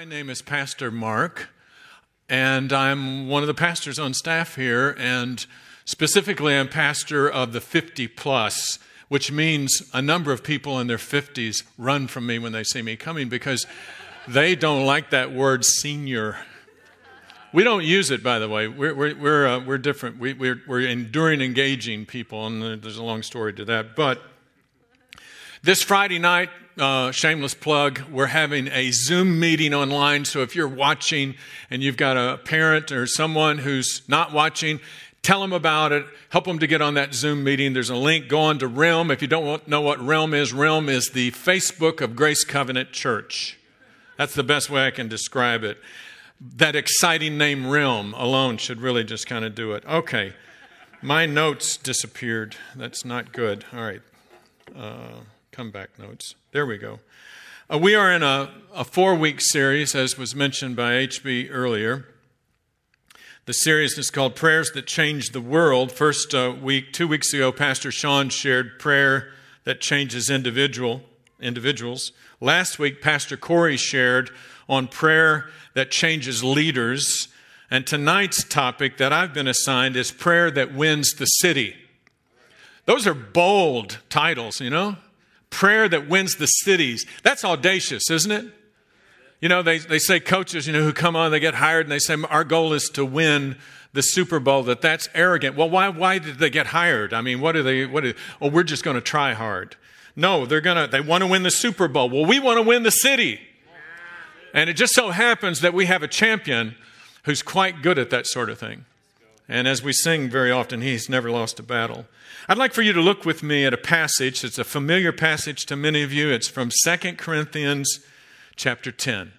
My name is Pastor Mark, and I'm one of the pastors on staff here, and specifically, I'm pastor of the 50 plus, which means a number of people in their 50s run from me when they see me coming because they don't like that word senior. We don't use it, by the way. We're, we're, we're, uh, we're different. We, we're, we're enduring, engaging people, and there's a long story to that. But this Friday night, uh, shameless plug, we're having a Zoom meeting online. So if you're watching and you've got a parent or someone who's not watching, tell them about it. Help them to get on that Zoom meeting. There's a link. Go on to Realm. If you don't know what Realm is, Realm is the Facebook of Grace Covenant Church. That's the best way I can describe it. That exciting name, Realm, alone should really just kind of do it. Okay. My notes disappeared. That's not good. All right. Uh, comeback notes. There we go. Uh, we are in a, a four week series, as was mentioned by HB earlier. The series is called Prayers That Change the World. First uh, week, two weeks ago, Pastor Sean shared prayer that changes individual individuals. Last week, Pastor Corey shared on prayer that changes leaders. And tonight's topic that I've been assigned is prayer that wins the city. Those are bold titles, you know? Prayer that wins the cities. That's audacious, isn't it? You know, they, they say coaches, you know, who come on, they get hired and they say, our goal is to win the Super Bowl, that that's arrogant. Well, why, why did they get hired? I mean, what are they, what are, oh, we're just going to try hard. No, they're going to, they want to win the Super Bowl. Well, we want to win the city. And it just so happens that we have a champion who's quite good at that sort of thing. And as we sing very often, he's never lost a battle. I'd like for you to look with me at a passage. It's a familiar passage to many of you. It's from 2 Corinthians chapter 10.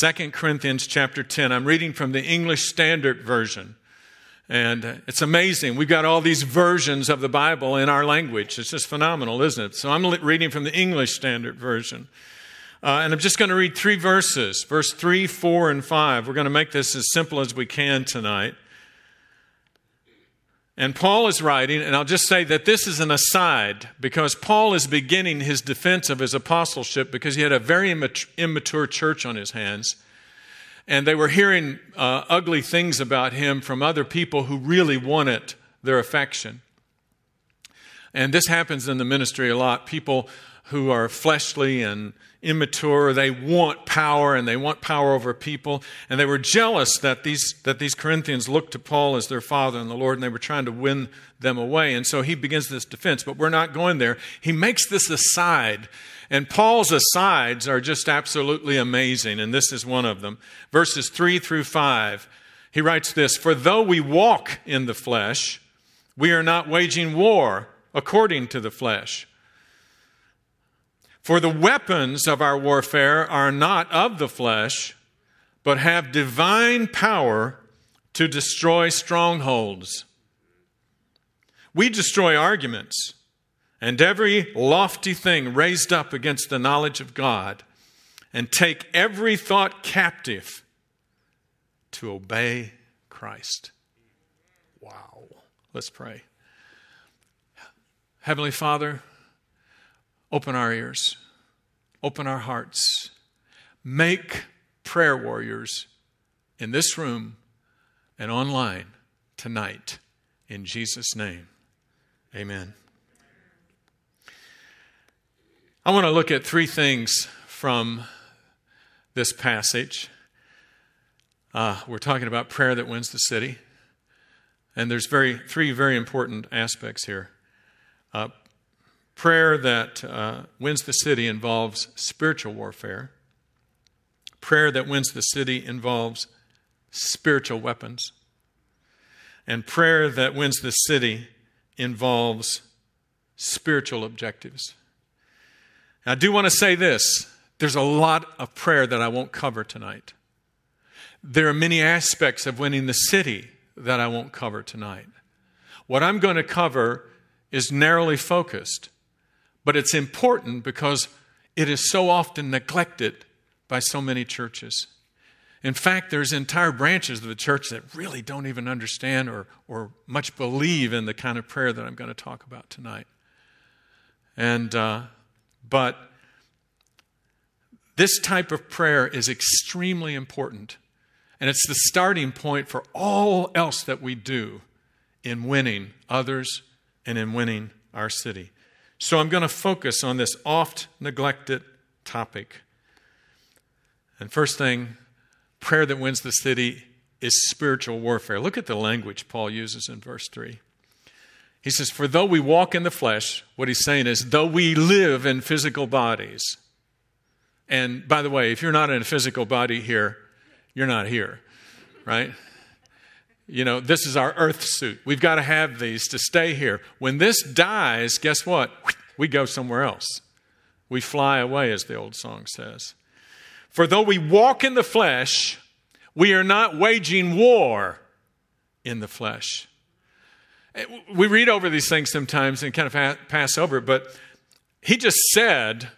2 Corinthians chapter 10. I'm reading from the English Standard Version. And it's amazing. We've got all these versions of the Bible in our language. It's just phenomenal, isn't it? So I'm reading from the English Standard Version. Uh, and I'm just going to read three verses verse 3, 4, and 5. We're going to make this as simple as we can tonight. And Paul is writing, and I'll just say that this is an aside because Paul is beginning his defense of his apostleship because he had a very immature church on his hands. And they were hearing uh, ugly things about him from other people who really wanted their affection. And this happens in the ministry a lot. People who are fleshly and immature. They want power and they want power over people. And they were jealous that these, that these Corinthians looked to Paul as their father and the Lord and they were trying to win them away. And so he begins this defense, but we're not going there. He makes this aside. And Paul's asides are just absolutely amazing. And this is one of them. Verses 3 through 5. He writes this For though we walk in the flesh, we are not waging war according to the flesh. For the weapons of our warfare are not of the flesh, but have divine power to destroy strongholds. We destroy arguments and every lofty thing raised up against the knowledge of God, and take every thought captive to obey Christ. Wow. Let's pray. Heavenly Father, Open our ears, open our hearts. Make prayer warriors in this room and online tonight. In Jesus' name, amen. I want to look at three things from this passage. Uh, we're talking about prayer that wins the city. And there's very, three very important aspects here. Uh, Prayer that uh, wins the city involves spiritual warfare. Prayer that wins the city involves spiritual weapons. And prayer that wins the city involves spiritual objectives. I do want to say this there's a lot of prayer that I won't cover tonight. There are many aspects of winning the city that I won't cover tonight. What I'm going to cover is narrowly focused but it's important because it is so often neglected by so many churches. In fact, there's entire branches of the church that really don't even understand or, or much believe in the kind of prayer that I'm going to talk about tonight. And, uh, but This type of prayer is extremely important. And it's the starting point for all else that we do in winning others and in winning our city. So I'm going to focus on this oft neglected topic. And first thing, prayer that wins the city is spiritual warfare. Look at the language Paul uses in verse 3. He says, For though we walk in the flesh, what he's saying is, though we live in physical bodies. And by the way, if you're not in a physical body here, you're not here, right? You know, this is our earth suit. We've got to have these to stay here. When this dies, guess what? We go somewhere else. We fly away, as the old song says. For though we walk in the flesh, we are not waging war in the flesh. Eh, we read over these things sometimes and kind of pass over it, but he just said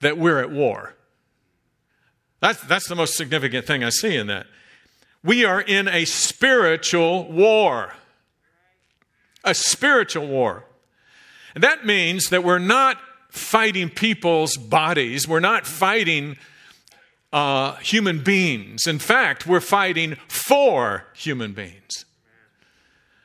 that we're at war. That's, that's the most significant thing I see in that. We are in a spiritual war. A spiritual war. And that means that we're not fighting people's bodies, we're not fighting uh, human beings. In fact, we're fighting for human beings.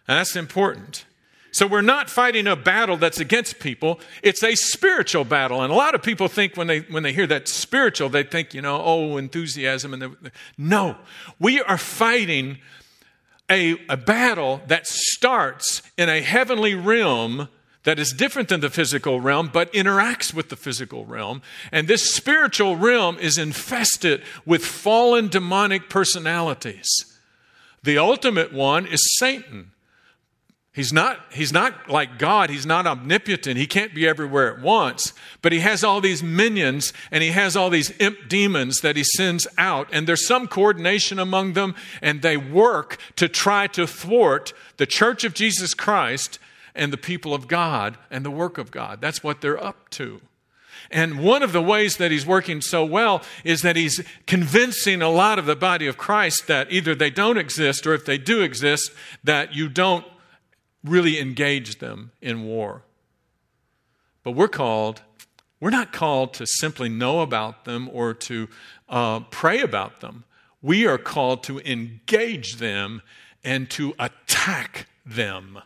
And that's important. So we're not fighting a battle that's against people. It's a spiritual battle. And a lot of people think when they, when they hear that spiritual, they think, you know, oh, enthusiasm. And the, no, we are fighting a, a battle that starts in a heavenly realm that is different than the physical realm, but interacts with the physical realm. And this spiritual realm is infested with fallen demonic personalities. The ultimate one is Satan. He's not, he's not like God. He's not omnipotent. He can't be everywhere at once. But he has all these minions and he has all these imp demons that he sends out. And there's some coordination among them and they work to try to thwart the church of Jesus Christ and the people of God and the work of God. That's what they're up to. And one of the ways that he's working so well is that he's convincing a lot of the body of Christ that either they don't exist or if they do exist, that you don't really engage them in war. But we're called, we're not called to simply know about them or to uh, pray about them. We are called to engage them and to attack them.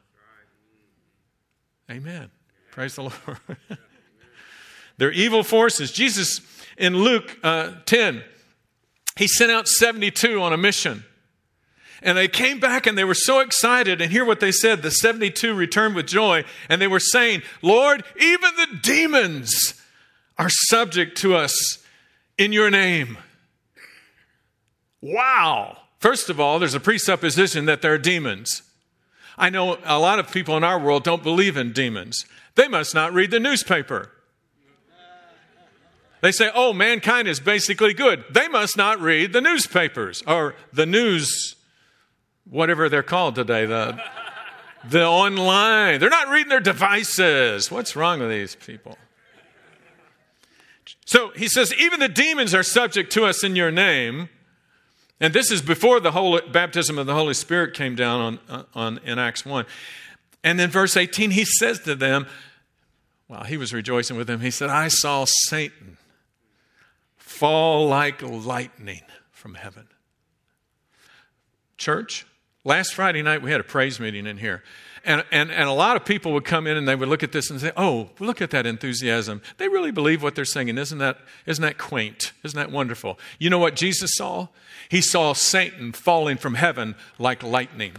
Amen. Praise the Lord. They're evil forces. Jesus in Luke uh, 10, he sent out 72 on a mission. And they came back and they were so excited. And hear what they said. The 72 returned with joy. And they were saying, Lord, even the demons are subject to us in your name. Wow. First of all, there's a presupposition that there are demons. I know a lot of people in our world don't believe in demons. They must not read the newspaper. They say, oh, mankind is basically good. They must not read the newspapers or the news whatever they're called today, the, the online. They're not reading their devices. What's wrong with these people? So he says, even the demons are subject to us in your name. And this is before the Holy, baptism of the Holy Spirit came down on, uh, on, in Acts 1. And then verse 18, he says to them, while he was rejoicing with them, he said, I saw Satan fall like lightning from heaven. Church, Last Friday night, we had a praise meeting in here. And, and, and a lot of people would come in and they would look at this and say, Oh, look at that enthusiasm. They really believe what they're singing. Isn't that, isn't that quaint? Isn't that wonderful? You know what Jesus saw? He saw Satan falling from heaven like lightning.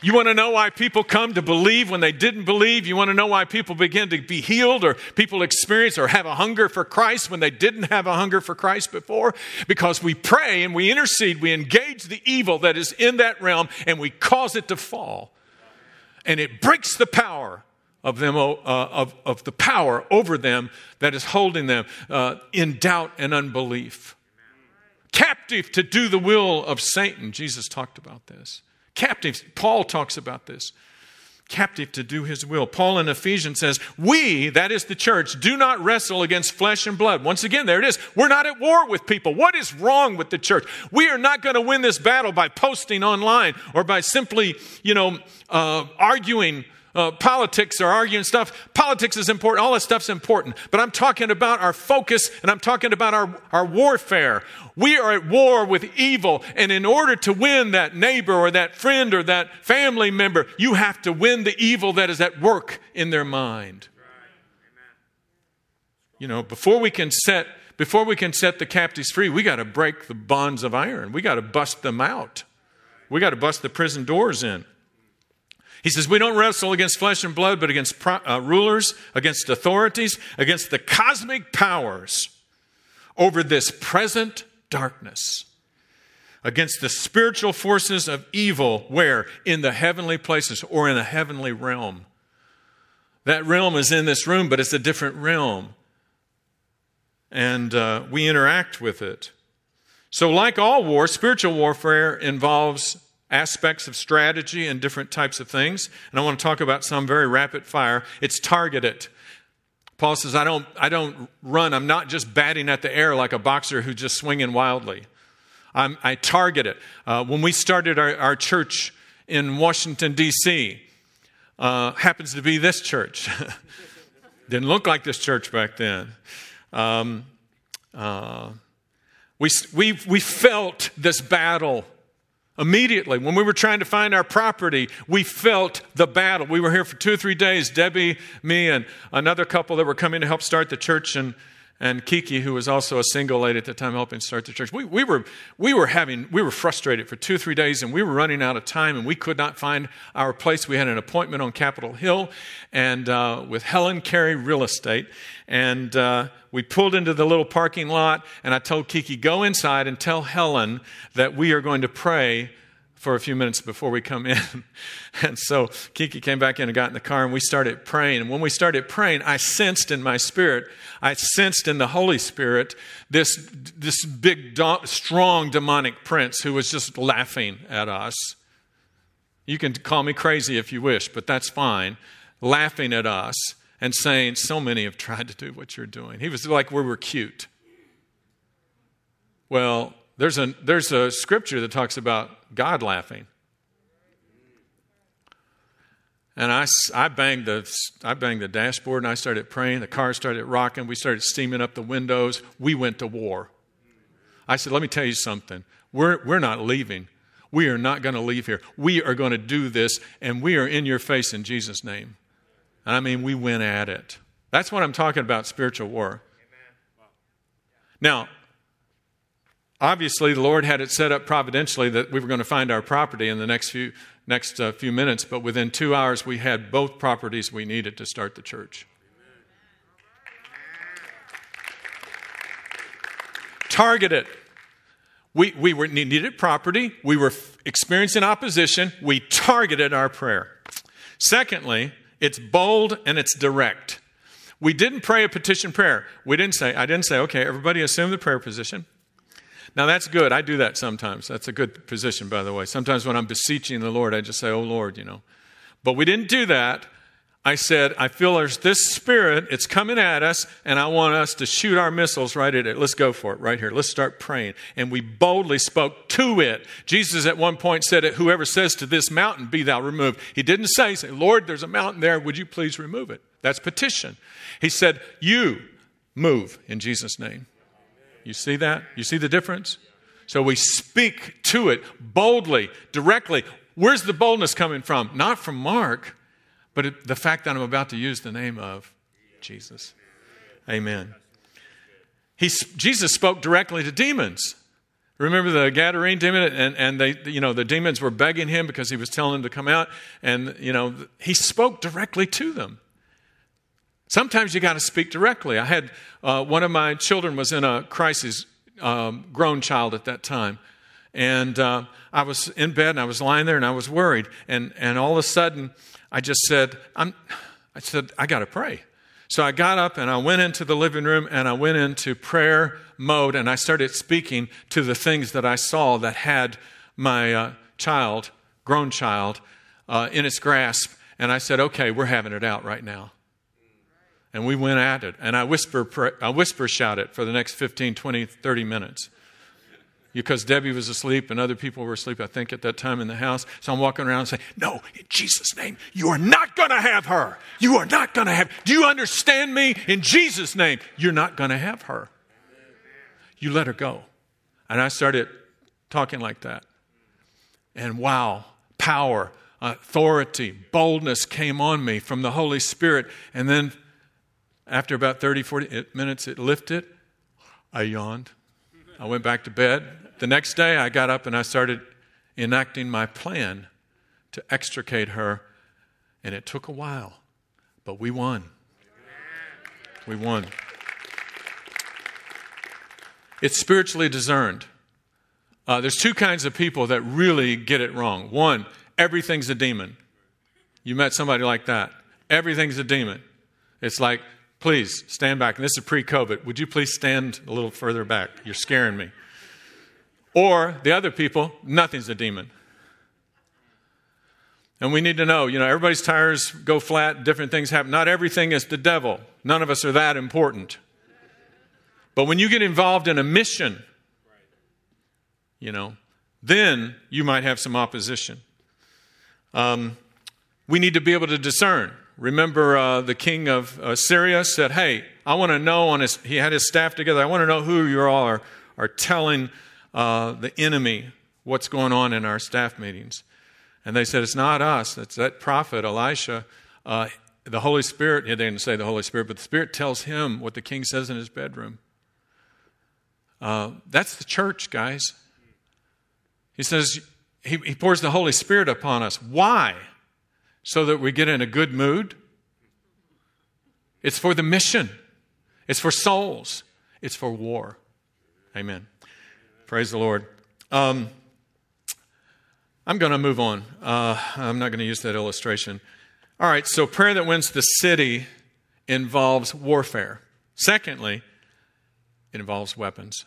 You want to know why people come to believe when they didn't believe? You want to know why people begin to be healed or people experience or have a hunger for Christ when they didn't have a hunger for Christ before? Because we pray and we intercede, we engage the evil that is in that realm and we cause it to fall. And it breaks the power of them, uh, of, of the power over them that is holding them uh, in doubt and unbelief. Captive to do the will of Satan. Jesus talked about this captives. Paul talks about this. Captive to do his will. Paul in Ephesians says, We, that is the church, do not wrestle against flesh and blood. Once again, there it is. We're not at war with people. What is wrong with the church? We are not going to win this battle by posting online or by simply, you know, uh, arguing uh, politics or arguing stuff. Politics is important. All that stuff's important. But I'm talking about our focus and I'm talking about our, our warfare. We are at war with evil. And in order to win that neighbor or that friend or that family member, you have to win the evil that is at work in their mind. You know, before we can set before we can set the captives free, we got to break the bonds of iron. We got to bust them out. We got to bust the prison doors in. He says, We don't wrestle against flesh and blood, but against pro- uh, rulers, against authorities, against the cosmic powers over this present darkness, against the spiritual forces of evil, where? In the heavenly places or in a heavenly realm. That realm is in this room, but it's a different realm. And uh, we interact with it. So, like all war, spiritual warfare involves aspects of strategy and different types of things. And I want to talk about some very rapid fire. It's targeted. Paul says, I don't, I don't run. I'm not just batting at the air like a boxer who's just swinging wildly. I'm, i target it. Uh, when we started our, our, church in Washington, D.C., uh, happens to be this church. Didn't look like this church back then. Um, uh, we, we, we felt this battle Immediately, when we were trying to find our property, we felt the battle. We were here for two or three days. Debbie, me, and another couple that were coming to help start the church, and, and Kiki, who was also a single lady at the time helping start the church. We, we, were, we were having, we were frustrated for two three days, and we were running out of time, and we could not find our place. We had an appointment on Capitol Hill and uh, with Helen Carey Real Estate, and uh, we pulled into the little parking lot, and I told Kiki, go inside and tell Helen that we are going to pray for a few minutes before we come in. and so Kiki came back in and got in the car, and we started praying. And when we started praying, I sensed in my spirit, I sensed in the Holy Spirit this, this big, strong demonic prince who was just laughing at us. You can call me crazy if you wish, but that's fine. Laughing at us and saying, So many have tried to do what you're doing. He was like, We were cute. Well, there's a, there's a scripture that talks about God laughing. And I, I, banged the, I banged the dashboard and I started praying. The car started rocking. We started steaming up the windows. We went to war. I said, Let me tell you something. We're, we're not leaving. We are not going to leave here. We are going to do this, and we are in your face in Jesus' name. I mean, we went at it. That's what I'm talking about spiritual war. Now, obviously, the Lord had it set up providentially that we were going to find our property in the next few, next, uh, few minutes, but within two hours, we had both properties we needed to start the church. Targeted. We, we were, needed property. We were experiencing opposition. We targeted our prayer. Secondly, it's bold and it's direct. We didn't pray a petition prayer. We didn't say, I didn't say, okay, everybody assume the prayer position. Now that's good. I do that sometimes. That's a good position, by the way. Sometimes when I'm beseeching the Lord, I just say, oh Lord, you know. But we didn't do that. I said, I feel there's this spirit, it's coming at us, and I want us to shoot our missiles right at it. Let's go for it right here. Let's start praying. And we boldly spoke to it. Jesus at one point said, Whoever says to this mountain, Be thou removed. He didn't say, say, Lord, there's a mountain there. Would you please remove it? That's petition. He said, You move in Jesus' name. You see that? You see the difference? So we speak to it boldly, directly. Where's the boldness coming from? Not from Mark but the fact that I'm about to use the name of Jesus. Amen. He, Jesus spoke directly to demons. Remember the Gadarene demon, and, and they, you know, the demons were begging him because he was telling them to come out, and you know, he spoke directly to them. Sometimes you got to speak directly. I had uh, one of my children was in a crisis, um, grown child at that time, and uh, I was in bed and I was lying there and I was worried, and and all of a sudden I just said, I'm, I said, I got to pray. So I got up and I went into the living room and I went into prayer mode and I started speaking to the things that I saw that had my uh, child, grown child, uh, in its grasp. And I said, okay, we're having it out right now. And we went at it. And I whisper, I whisper shout it for the next 15, 20, 30 minutes. because Debbie was asleep and other people were asleep, I think, at that time in the house. So I'm walking around saying, No, in Jesus' name, you are not going to have her. You are not going to have. Do you understand me? In Jesus' name, you're not going to have her. You let her go. And I started talking like that. And wow, power, authority, boldness came on me from the Holy Spirit. And then after about 30, 40 minutes, it lifted. I yawned. I went back to bed. The next day, I got up and I started enacting my plan to extricate her, and it took a while, but we won. We won. It's spiritually discerned. Uh, there's two kinds of people that really get it wrong. One, everything's a demon. You met somebody like that. Everything's a demon. It's like, please stand back. And this is pre COVID. Would you please stand a little further back? You're scaring me. Or the other people, nothing's a demon. And we need to know, you know, everybody's tires go flat, different things happen. Not everything is the devil. None of us are that important. But when you get involved in a mission, you know, then you might have some opposition. Um, we need to be able to discern. Remember, uh, the king of uh, Syria said, Hey, I want to know on his, he had his staff together, I want to know who you all are, are telling uh, the enemy what's going on in our staff meetings. And they said, It's not us, it's that prophet, Elisha. Uh, the Holy Spirit, they didn't say the Holy Spirit, but the Spirit tells him what the king says in his bedroom. Uh, that's the church, guys. He says, he, he pours the Holy Spirit upon us. Why? So that we get in a good mood? It's for the mission, it's for souls, it's for war. Amen. Praise the Lord. Um, I'm going to move on. Uh, I'm not going to use that illustration. All right, so prayer that wins the city involves warfare. Secondly, it involves weapons.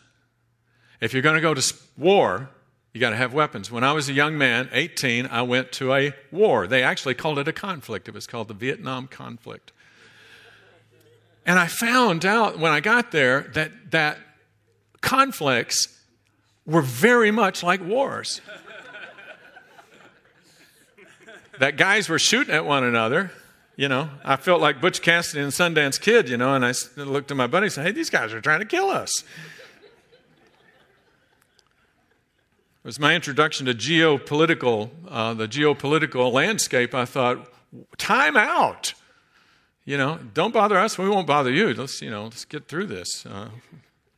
If you're going to go to war, you got to have weapons. When I was a young man, 18, I went to a war. They actually called it a conflict. It was called the Vietnam conflict. And I found out when I got there that that conflicts were very much like wars. that guys were shooting at one another. You know, I felt like Butch Cassidy and Sundance Kid, you know, and I looked at my buddy and said, hey, these guys are trying to kill us. It was my introduction to geopolitical, uh, the geopolitical landscape. I thought, time out. You know, don't bother us. We won't bother you. Let's, you know, let's get through this. Uh,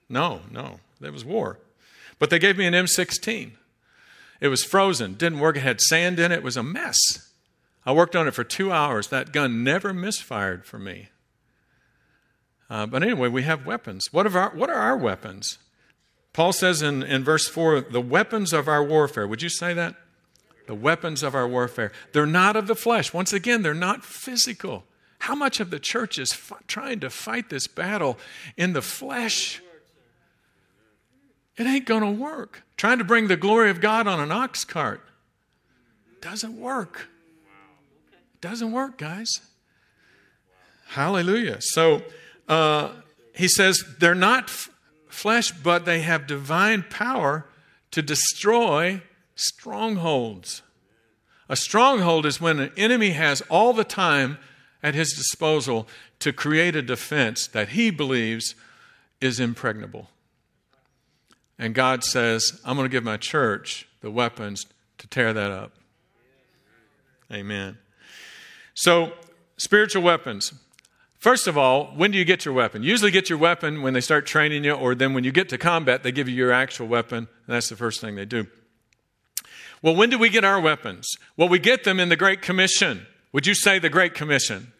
no, no, there was war. But they gave me an M16. It was frozen, didn't work. It had sand in it. It was a mess. I worked on it for two hours. That gun never misfired for me. Uh, but anyway, we have weapons. What, our, what are our weapons? Paul says in, in verse 4 the weapons of our warfare. Would you say that? The weapons of our warfare. They're not of the flesh. Once again, they're not physical. How much of the church is f- trying to fight this battle in the flesh? It ain't going to work. Trying to bring the glory of God on an ox cart doesn't work. Doesn't work, guys. Hallelujah. So uh, he says they're not flesh, but they have divine power to destroy strongholds. A stronghold is when an enemy has all the time at his disposal to create a defense that he believes is impregnable. And God says, I'm going to give my church the weapons to tear that up. Amen. So, spiritual weapons. First of all, when do you get your weapon? Usually get your weapon when they start training you, or then when you get to combat, they give you your actual weapon. that's the first thing they do. Well, when do we get our weapons? Well, we get them in the Great Commission. Would you say the Great Commission?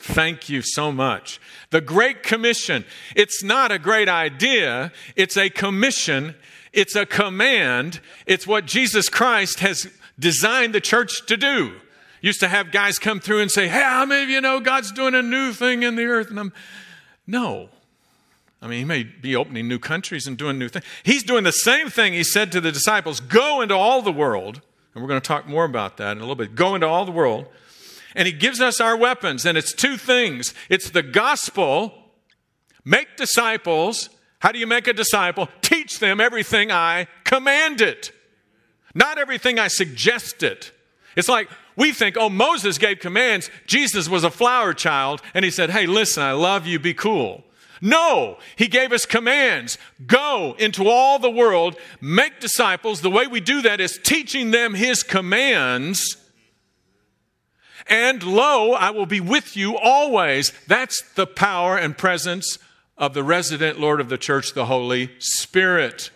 Thank you so much. The Great Commission. It's not a great idea, it's a commission, it's a command, it's what Jesus Christ has designed the church to do. Used to have guys come through and say, Hey, how many of you know God's doing a new thing in the earth? And I'm, no. I mean, he may be opening new countries and doing new things. He's doing the same thing he said to the disciples go into all the world. And we're going to talk more about that in a little bit. Go into all the world and he gives us our weapons, and it's two things it's the gospel, make disciples, How do you make a disciple? Teach them everything I commanded, not everything I suggested. It's like we think, oh, Moses gave commands. Jesus was a flower child, and he said, hey, listen, I love you, be cool. No, he gave us commands. Go into all the world, make disciples. The way we do that is teaching them his commands. And lo, I will be with you always. That's the power and presence of the resident Lord of the church, the Holy Spirit.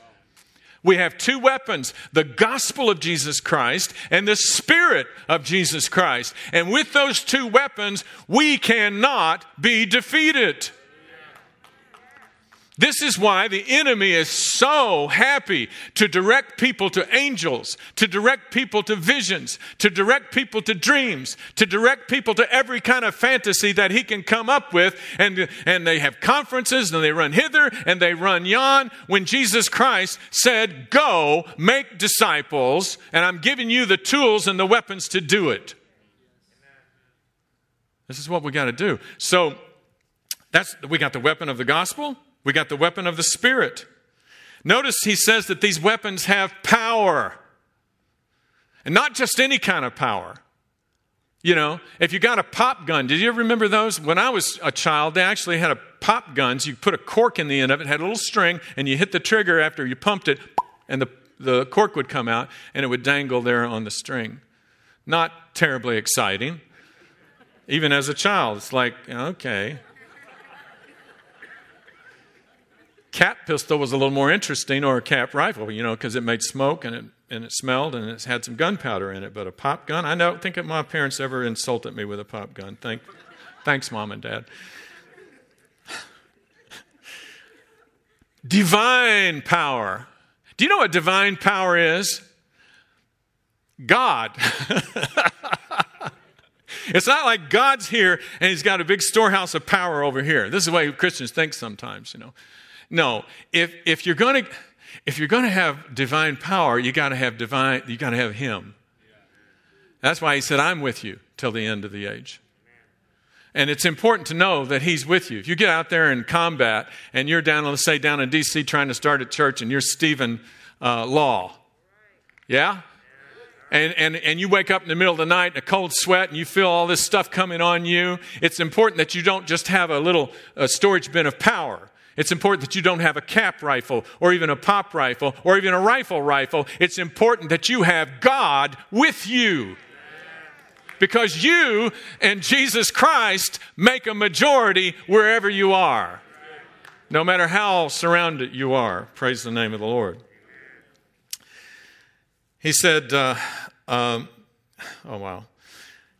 We have two weapons the gospel of Jesus Christ and the spirit of Jesus Christ. And with those two weapons, we cannot be defeated. This is why the enemy is so happy to direct people to angels, to direct people to visions, to direct people to dreams, to direct people to every kind of fantasy that he can come up with. And, and they have conferences and they run hither and they run yon. When Jesus Christ said, Go, make disciples, and I'm giving you the tools and the weapons to do it. This is what we got to do. So that's we got the weapon of the gospel. We got the weapon of the Spirit. Notice he says that these weapons have power. And not just any kind of power. You know, if you got a pop gun, did you ever remember those? When I was a child, they actually had a pop guns. You put a cork in the end of it, had a little string, and you hit the trigger after you pumped it, and the, the cork would come out, and it would dangle there on the string. Not terribly exciting. Even as a child, it's like, okay, cap pistol was a little more interesting, or a cap rifle, you know, because it made smoke and it, and it smelled and it had some gunpowder in it. But a pop gun, I don't think my parents ever insulted me with a pop gun. Thank, thanks, mom and dad. divine power. Do you know what divine power is? God. it's not like God's here and he's got a big storehouse of power over here. This is the way Christians think sometimes, you know. No, if, if you're going to if you're going to have divine power, you got to have divine you got to have him. That's why he said I'm with you till the end of the age. And it's important to know that he's with you. If you get out there in combat and you're down, let's say, down in D.C. trying to start a church and you're Stephen uh, Law, yeah? And, and, and you wake up in the middle of the night in a cold sweat and you feel all this stuff coming on you, it's important that you don't just have a little a storage bin of power. It's important that you don't have a cap rifle or even a pop rifle or even a rifle rifle. It's important that you have God with you. Because you and Jesus Christ make a majority wherever you are, no matter how surrounded you are. Praise the name of the Lord. He said, uh, um, oh wow.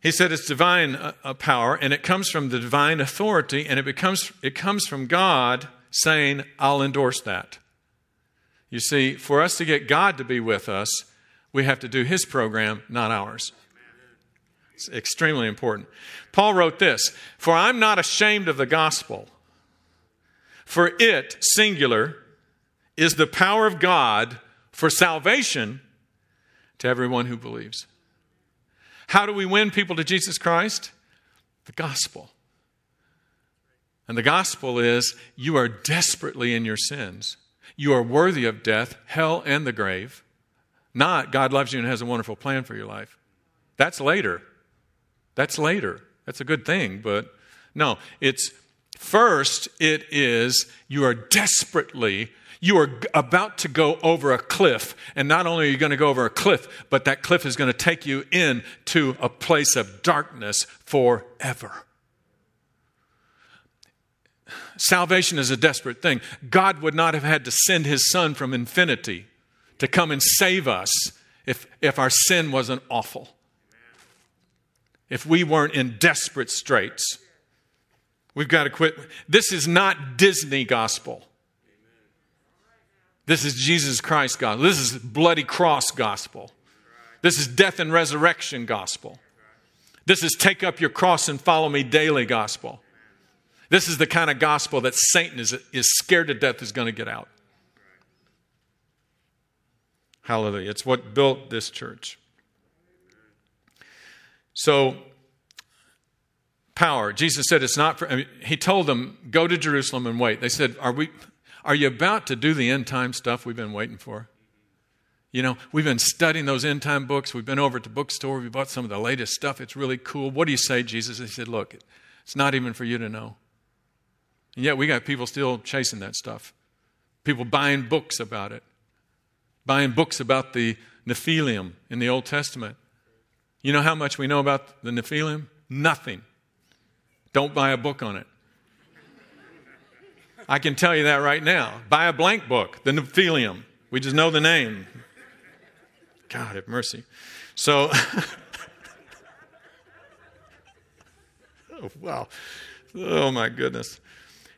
He said it's divine uh, uh power and it comes from the divine authority and it becomes it comes from God saying, I'll endorse that. You see, for us to get God to be with us, we have to do His program, not ours. It's extremely important. Paul wrote this For I'm not ashamed of the gospel, for it, singular, is the power of God for salvation to everyone who believes. How do we win people to Jesus Christ? The gospel. And the gospel is you are desperately in your sins. You are worthy of death, hell, and the grave. Not God loves you and has a wonderful plan for your life. That's later. That's later. That's a good thing, but no, it's first, it is you are desperately, you are about to go over a cliff. And not only are you going to go over a cliff, but that cliff is going to take you into a place of darkness forever. Salvation is a desperate thing. God would not have had to send his son from infinity to come and save us if, if our sin wasn't awful, if we weren't in desperate straits. We've got to quit. This is not Disney gospel. This is Jesus Christ gospel. This is bloody cross gospel. This is death and resurrection gospel. This is take up your cross and follow me daily gospel. This is the kind of gospel that Satan is, is scared to death is going to get out. Hallelujah. It's what built this church. So, power. Jesus said it's not for, I mean, he told them, go to Jerusalem and wait. They said, are we, Are you about to do the end time stuff we've been waiting for? You know, we've been studying those end time books. We've been over at the bookstore. We bought some of the latest stuff. It's really cool. What do you say, Jesus? He said, Look, it's not even for you to know. And yet we got people still chasing that stuff. People buying books about it, buying books about the Nephilim in the Old Testament. You know how much we know about the Nephilim? Nothing. Don't buy a book on it. I can tell you that right now. Buy a blank book, the Nephilim. We just know the name. God have mercy. So, oh, wow. Oh, my goodness.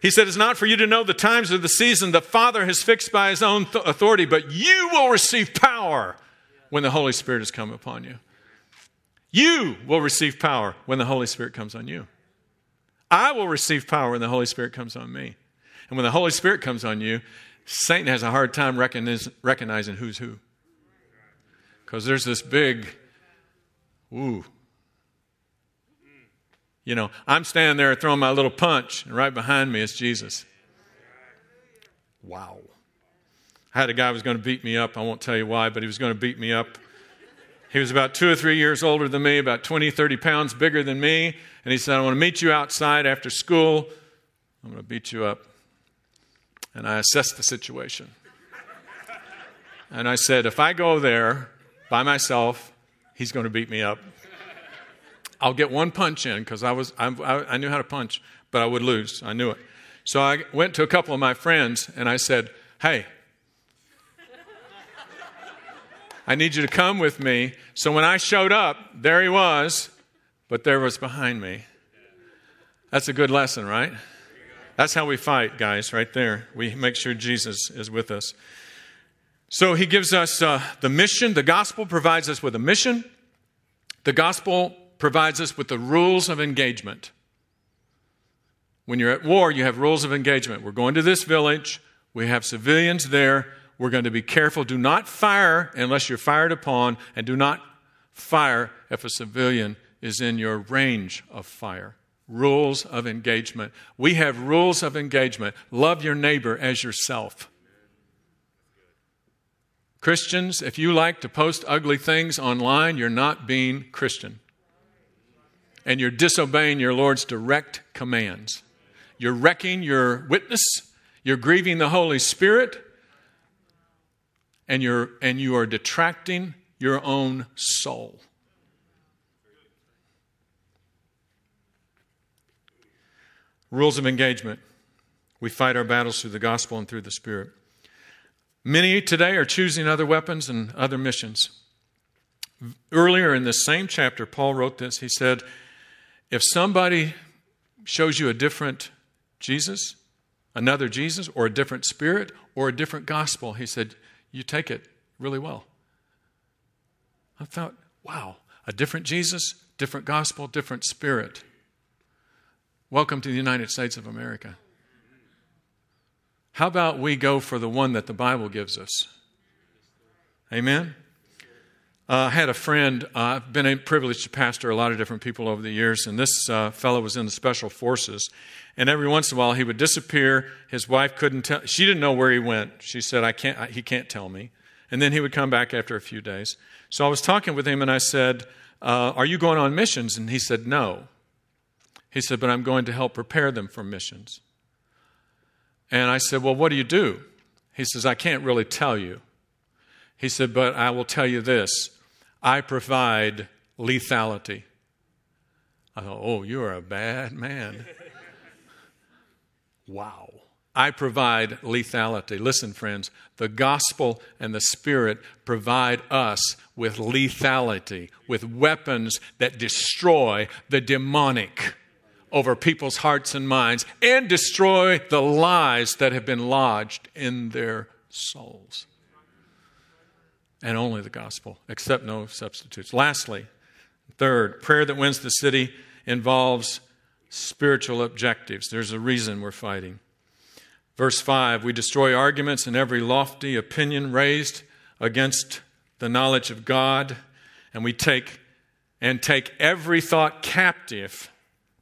He said, It's not for you to know the times of the season the Father has fixed by his own th- authority, but you will receive power when the Holy Spirit has come upon you. You will receive power when the Holy Spirit comes on you. I will receive power when the Holy Spirit comes on me. And when the Holy Spirit comes on you, Satan has a hard time recognizing who's who. Because there's this big, ooh. You know, I'm standing there throwing my little punch, and right behind me is Jesus. Wow. I had a guy who was going to beat me up. I won't tell you why, but he was going to beat me up. He was about two or three years older than me, about 20, 30 pounds bigger than me. And he said, I want to meet you outside after school. I'm going to beat you up. And I assessed the situation. And I said, if I go there by myself, he's going to beat me up. I'll get one punch in because I, was, I, I knew how to punch, but I would lose. I knew it. So I went to a couple of my friends and I said, Hey, I need you to come with me. So when I showed up, there he was, but there was behind me. That's a good lesson, right? That's how we fight, guys, right there. We make sure Jesus is with us. So he gives us uh, the mission. The gospel provides us with a mission. The gospel provides us with the rules of engagement. When you're at war, you have rules of engagement. We're going to this village, we have civilians there. We're going to be careful. Do not fire unless you're fired upon, and do not fire if a civilian is in your range of fire. Rules of engagement. We have rules of engagement. Love your neighbor as yourself. Christians, if you like to post ugly things online, you're not being Christian. And you're disobeying your Lord's direct commands. You're wrecking your witness, you're grieving the Holy Spirit, and, you're, and you are detracting your own soul. Rules of engagement. We fight our battles through the gospel and through the Spirit. Many today are choosing other weapons and other missions. Earlier in this same chapter, Paul wrote this. He said, If somebody shows you a different Jesus, another Jesus, or a different spirit, or a different gospel, he said, you take it really well. I thought, wow, a different Jesus, different gospel, different spirit. Welcome to the United States of America. How about we go for the one that the Bible gives us? Amen? Uh, I had a friend, uh, I've been privileged to pastor a lot of different people over the years, and this uh, fellow was in the special forces. And every once in a while, he would disappear. His wife couldn't tell, she didn't know where he went. She said, I can't, he can't tell me. And then he would come back after a few days. So I was talking with him, and I said, uh, Are you going on missions? And he said, No. He said, But I'm going to help prepare them for missions. And I said, Well, what do you do? He says, I can't really tell you. He said, But I will tell you this I provide lethality. I thought, Oh, you are a bad man. wow. I provide lethality. Listen, friends, the gospel and the spirit provide us with lethality, with weapons that destroy the demonic over people's hearts and minds and destroy the lies that have been lodged in their souls. And only the gospel, Accept no substitutes. Lastly, third, prayer that wins the city involves spiritual objectives. There's a reason we're fighting. Verse 5 We destroy arguments and every lofty opinion raised against the knowledge of God, and we take and take every thought captive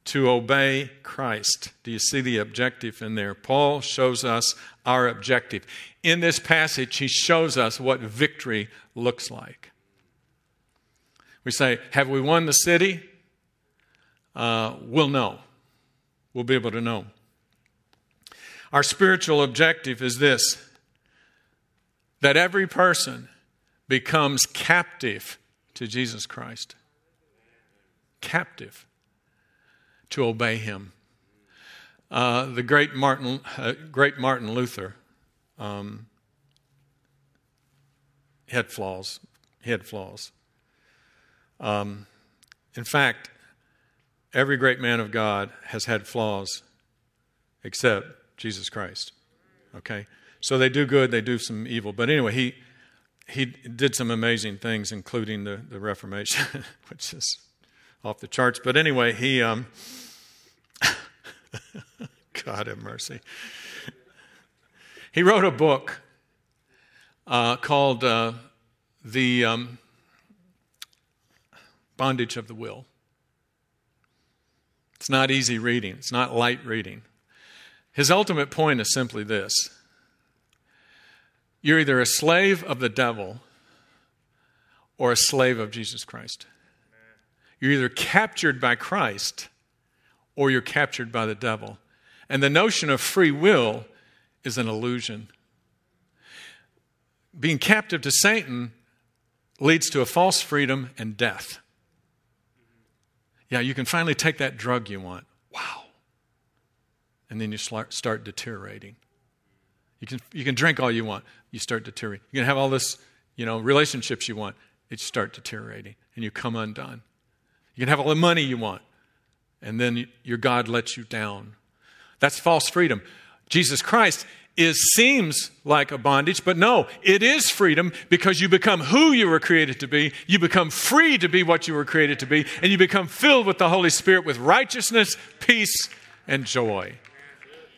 to obey Christ. Do you see the objective in there? Paul shows us our objective. In this passage, he shows us what victory looks like. We say, Have we won the city? Uh, we'll know. We'll be able to know. Our spiritual objective is this that every person becomes captive to Jesus Christ. Captive to obey him. Uh, the great Martin, uh, great Martin Luther um, had flaws. He had flaws. Um, in fact, every great man of God has had flaws except Jesus Christ. Okay? So they do good, they do some evil. But anyway, he, he did some amazing things, including the, the Reformation, which is off the charts. But anyway, he. Um, God have mercy. He wrote a book uh, called uh, The um, Bondage of the Will. It's not easy reading, it's not light reading. His ultimate point is simply this you're either a slave of the devil or a slave of Jesus Christ. You're either captured by Christ or you're captured by the devil. And the notion of free will is an illusion. Being captive to Satan leads to a false freedom and death. Yeah, you can finally take that drug you want. Wow. And then you start deteriorating. You can, you can drink all you want, you start deteriorating. You can have all this, you know, relationships you want, it start deteriorating, and you come undone. You can have all the money you want, and then your God lets you down. That's false freedom. Jesus Christ is seems like a bondage, but no, it is freedom because you become who you were created to be. You become free to be what you were created to be, and you become filled with the Holy Spirit with righteousness, peace, and joy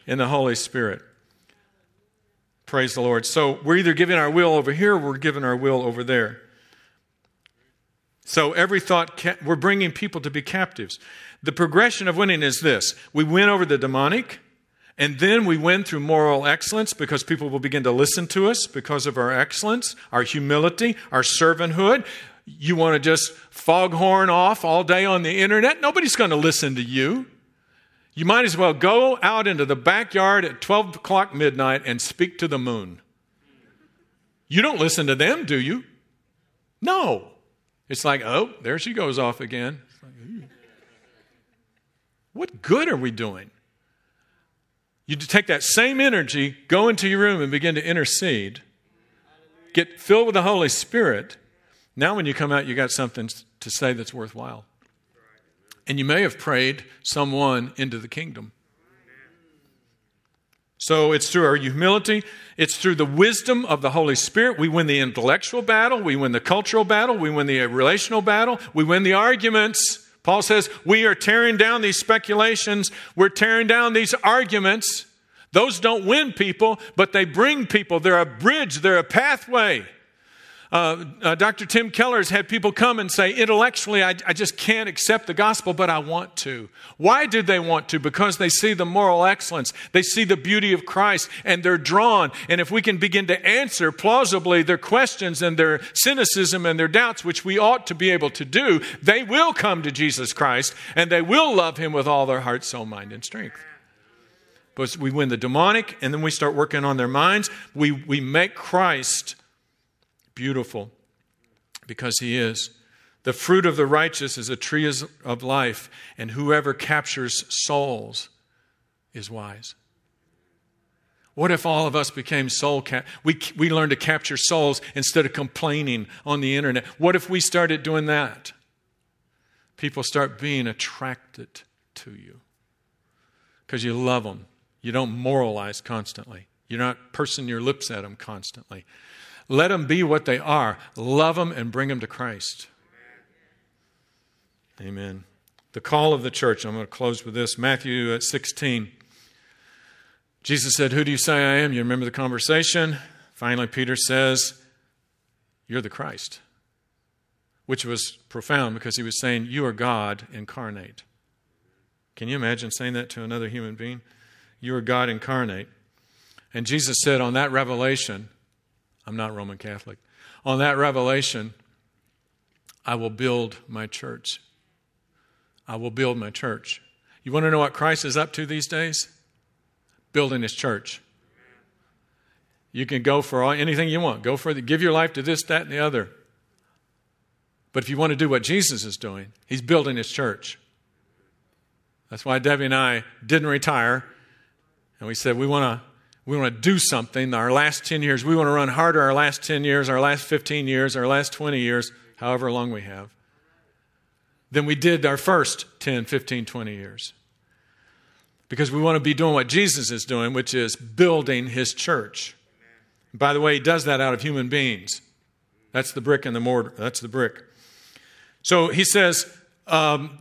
in the Holy Spirit. Praise the Lord. So we're either giving our will over here or we're giving our will over there. So every thought, we're bringing people to be captives. The progression of winning is this we win over the demonic, and then we win through moral excellence because people will begin to listen to us because of our excellence, our humility, our servanthood. You want to just foghorn off all day on the internet? Nobody's going to listen to you. You might as well go out into the backyard at 12 o'clock midnight and speak to the moon. You don't listen to them, do you? No. It's like, oh, there she goes off again. what good are we doing? You take that same energy, go into your room and begin to intercede, get filled with the Holy Spirit. Now, when you come out, you got something to say that's worthwhile. And you may have prayed someone into the kingdom. So it's through our humility, it's through the wisdom of the Holy Spirit. We win the intellectual battle, we win the cultural battle, we win the relational battle, we win the arguments. Paul says, We are tearing down these speculations, we're tearing down these arguments. Those don't win people, but they bring people. They're a bridge, they're a pathway. Uh, uh, Dr. Tim Keller's had people come and say, intellectually, I, I just can't accept the gospel, but I want to. Why do they want to? Because they see the moral excellence, they see the beauty of Christ, and they're drawn. And if we can begin to answer plausibly their questions and their cynicism and their doubts, which we ought to be able to do, they will come to Jesus Christ and they will love him with all their heart, soul, mind, and strength. But we win the demonic, and then we start working on their minds. We, we make Christ beautiful because he is. The fruit of the righteous is a tree of life, and whoever captures souls is wise. What if all of us became soul cap? We, we learned to capture souls instead of complaining on the internet. What if we started doing that? People start being attracted to you because you love them. You don't moralize constantly. You're not pursing your lips at them constantly. Let them be what they are. Love them and bring them to Christ. Amen. The call of the church. I'm going to close with this. Matthew uh, 16. Jesus said, Who do you say I am? You remember the conversation? Finally, Peter says, You're the Christ, which was profound because he was saying, You are God incarnate. Can you imagine saying that to another human being? You are God incarnate. And Jesus said, on that revelation, I'm not Roman Catholic, on that revelation, I will build my church. I will build my church. You want to know what Christ is up to these days? Building his church. You can go for all, anything you want. Go for the, give your life to this, that, and the other. But if you want to do what Jesus is doing, he's building his church. That's why Debbie and I didn't retire. And we said, we want to we want to do something. Our last 10 years, we want to run harder our last 10 years, our last 15 years, our last 20 years, however long we have, than we did our first 10, 15, 20 years. Because we want to be doing what Jesus is doing, which is building his church. By the way, he does that out of human beings. That's the brick and the mortar. That's the brick. So he says, um,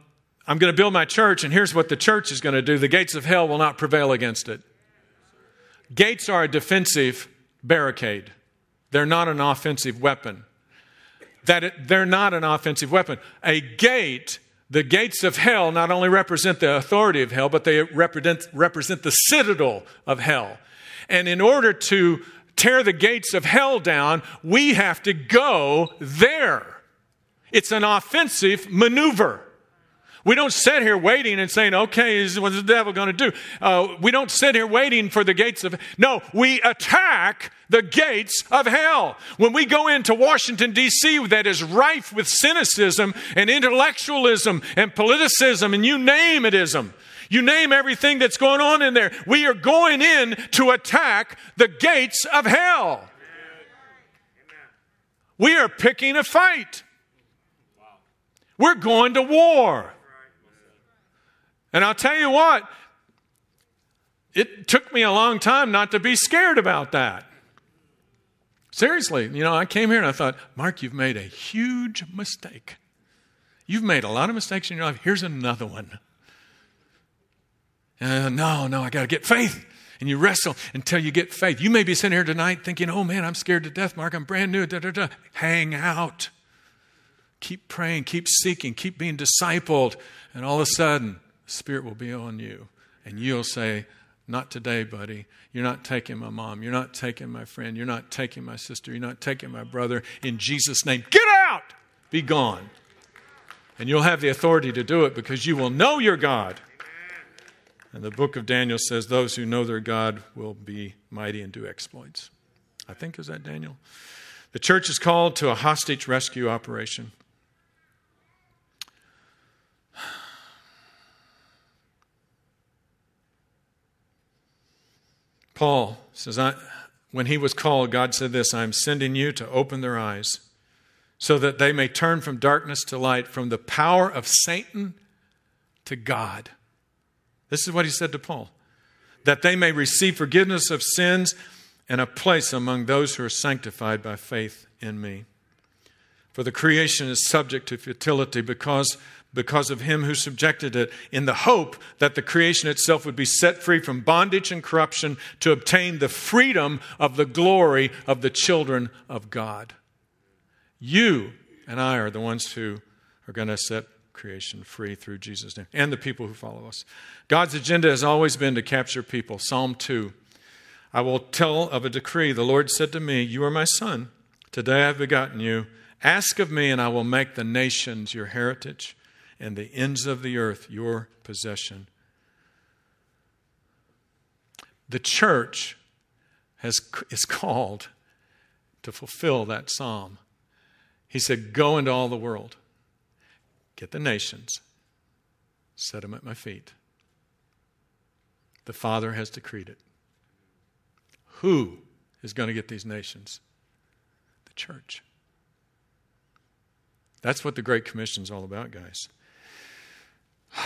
I'm going to build my church, and here's what the church is going to do the gates of hell will not prevail against it. Gates are a defensive barricade, they're not an offensive weapon. That it, they're not an offensive weapon. A gate, the gates of hell, not only represent the authority of hell, but they represent, represent the citadel of hell. And in order to tear the gates of hell down, we have to go there. It's an offensive maneuver. We don't sit here waiting and saying, okay, what's the devil going to do? Uh, we don't sit here waiting for the gates of, no, we attack the gates of hell. When we go into Washington, D.C., that is rife with cynicism and intellectualism and politicism and you name it ism. You name everything that's going on in there. We are going in to attack the gates of hell. We are picking a fight. We're going to war. And I'll tell you what, it took me a long time not to be scared about that. Seriously, you know, I came here and I thought, Mark, you've made a huge mistake. You've made a lot of mistakes in your life. Here's another one. Uh, no, no, I got to get faith. And you wrestle until you get faith. You may be sitting here tonight thinking, oh man, I'm scared to death, Mark. I'm brand new. Da, da, da. Hang out. Keep praying, keep seeking, keep being discipled. And all of a sudden, Spirit will be on you. And you'll say, Not today, buddy. You're not taking my mom. You're not taking my friend. You're not taking my sister. You're not taking my brother. In Jesus' name, get out! Be gone. And you'll have the authority to do it because you will know your God. And the book of Daniel says, Those who know their God will be mighty and do exploits. I think, is that Daniel? The church is called to a hostage rescue operation. Paul says, when he was called, God said this I am sending you to open their eyes so that they may turn from darkness to light, from the power of Satan to God. This is what he said to Paul that they may receive forgiveness of sins and a place among those who are sanctified by faith in me. For the creation is subject to futility because because of him who subjected it, in the hope that the creation itself would be set free from bondage and corruption to obtain the freedom of the glory of the children of God. You and I are the ones who are going to set creation free through Jesus' name and the people who follow us. God's agenda has always been to capture people. Psalm 2. I will tell of a decree. The Lord said to me, You are my son. Today I have begotten you. Ask of me, and I will make the nations your heritage and the ends of the earth your possession. The church has, is called to fulfill that psalm. He said, Go into all the world, get the nations, set them at my feet. The Father has decreed it. Who is going to get these nations? The church. That's what the Great Commission is all about, guys.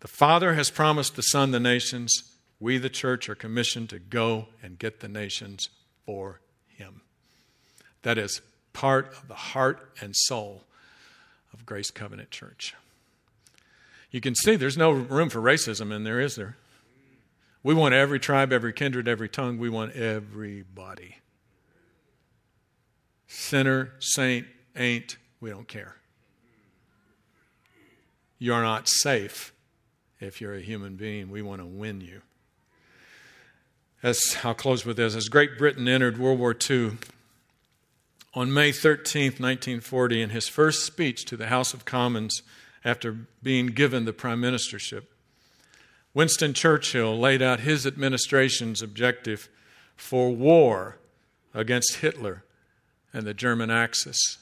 The Father has promised the Son the nations. We, the church, are commissioned to go and get the nations for Him. That is part of the heart and soul of Grace Covenant Church. You can see there's no room for racism in there, is there? We want every tribe, every kindred, every tongue. We want everybody. Sinner, saint, ain't, we don't care. You're not safe if you're a human being. We want to win you. As I'll close with this, as Great Britain entered World War II, on May 13, 1940, in his first speech to the House of Commons after being given the prime ministership, Winston Churchill laid out his administration's objective for war against Hitler and the German Axis,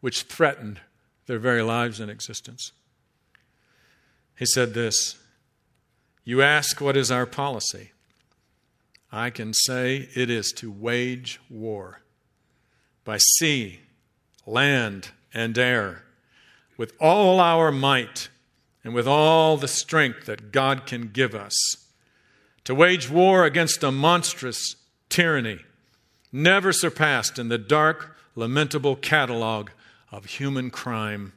which threatened their very lives and existence. He said this You ask, what is our policy? I can say it is to wage war by sea, land, and air with all our might and with all the strength that God can give us, to wage war against a monstrous tyranny never surpassed in the dark, lamentable catalog of human crime.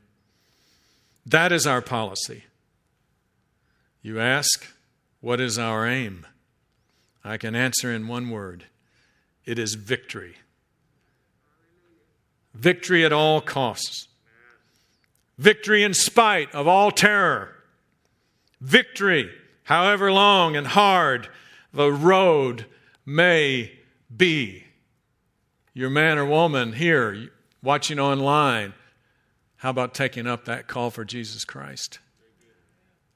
That is our policy. You ask, what is our aim? I can answer in one word it is victory. Victory at all costs. Victory in spite of all terror. Victory, however long and hard the road may be. Your man or woman here watching online, how about taking up that call for Jesus Christ?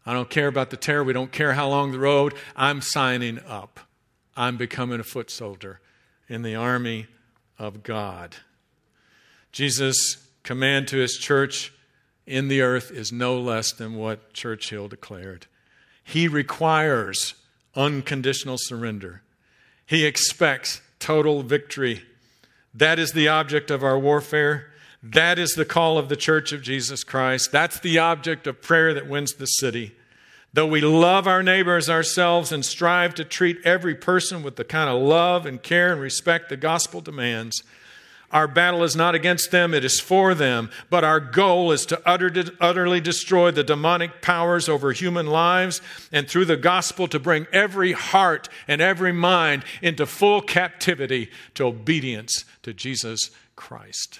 I don't care about the terror. We don't care how long the road. I'm signing up. I'm becoming a foot soldier in the army of God. Jesus' command to his church in the earth is no less than what Churchill declared. He requires unconditional surrender, he expects total victory. That is the object of our warfare. That is the call of the Church of Jesus Christ. That's the object of prayer that wins the city. Though we love our neighbors ourselves and strive to treat every person with the kind of love and care and respect the gospel demands, our battle is not against them, it is for them. But our goal is to utterly destroy the demonic powers over human lives and through the gospel to bring every heart and every mind into full captivity to obedience to Jesus Christ.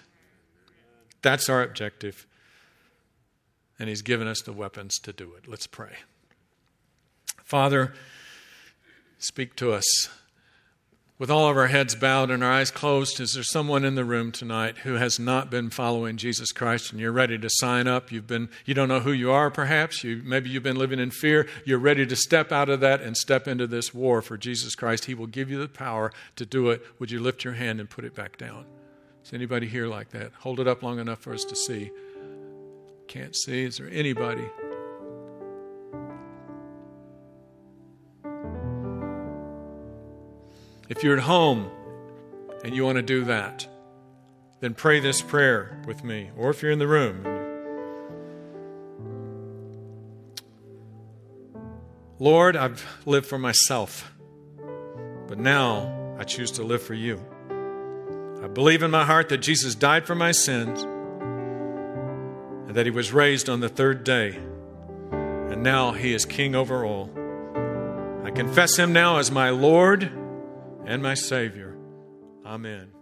That's our objective. And He's given us the weapons to do it. Let's pray. Father, speak to us with all of our heads bowed and our eyes closed, is there someone in the room tonight who has not been following Jesus Christ and you're ready to sign up? You've been, you don't know who you are, perhaps. You, maybe you've been living in fear. You're ready to step out of that and step into this war for Jesus Christ. He will give you the power to do it. Would you lift your hand and put it back down? Is anybody here like that? Hold it up long enough for us to see. Can't see. Is there anybody? If you're at home and you want to do that, then pray this prayer with me. Or if you're in the room, Lord, I've lived for myself, but now I choose to live for you. I believe in my heart that Jesus died for my sins and that he was raised on the third day, and now he is king over all. I confess him now as my Lord and my Savior. Amen.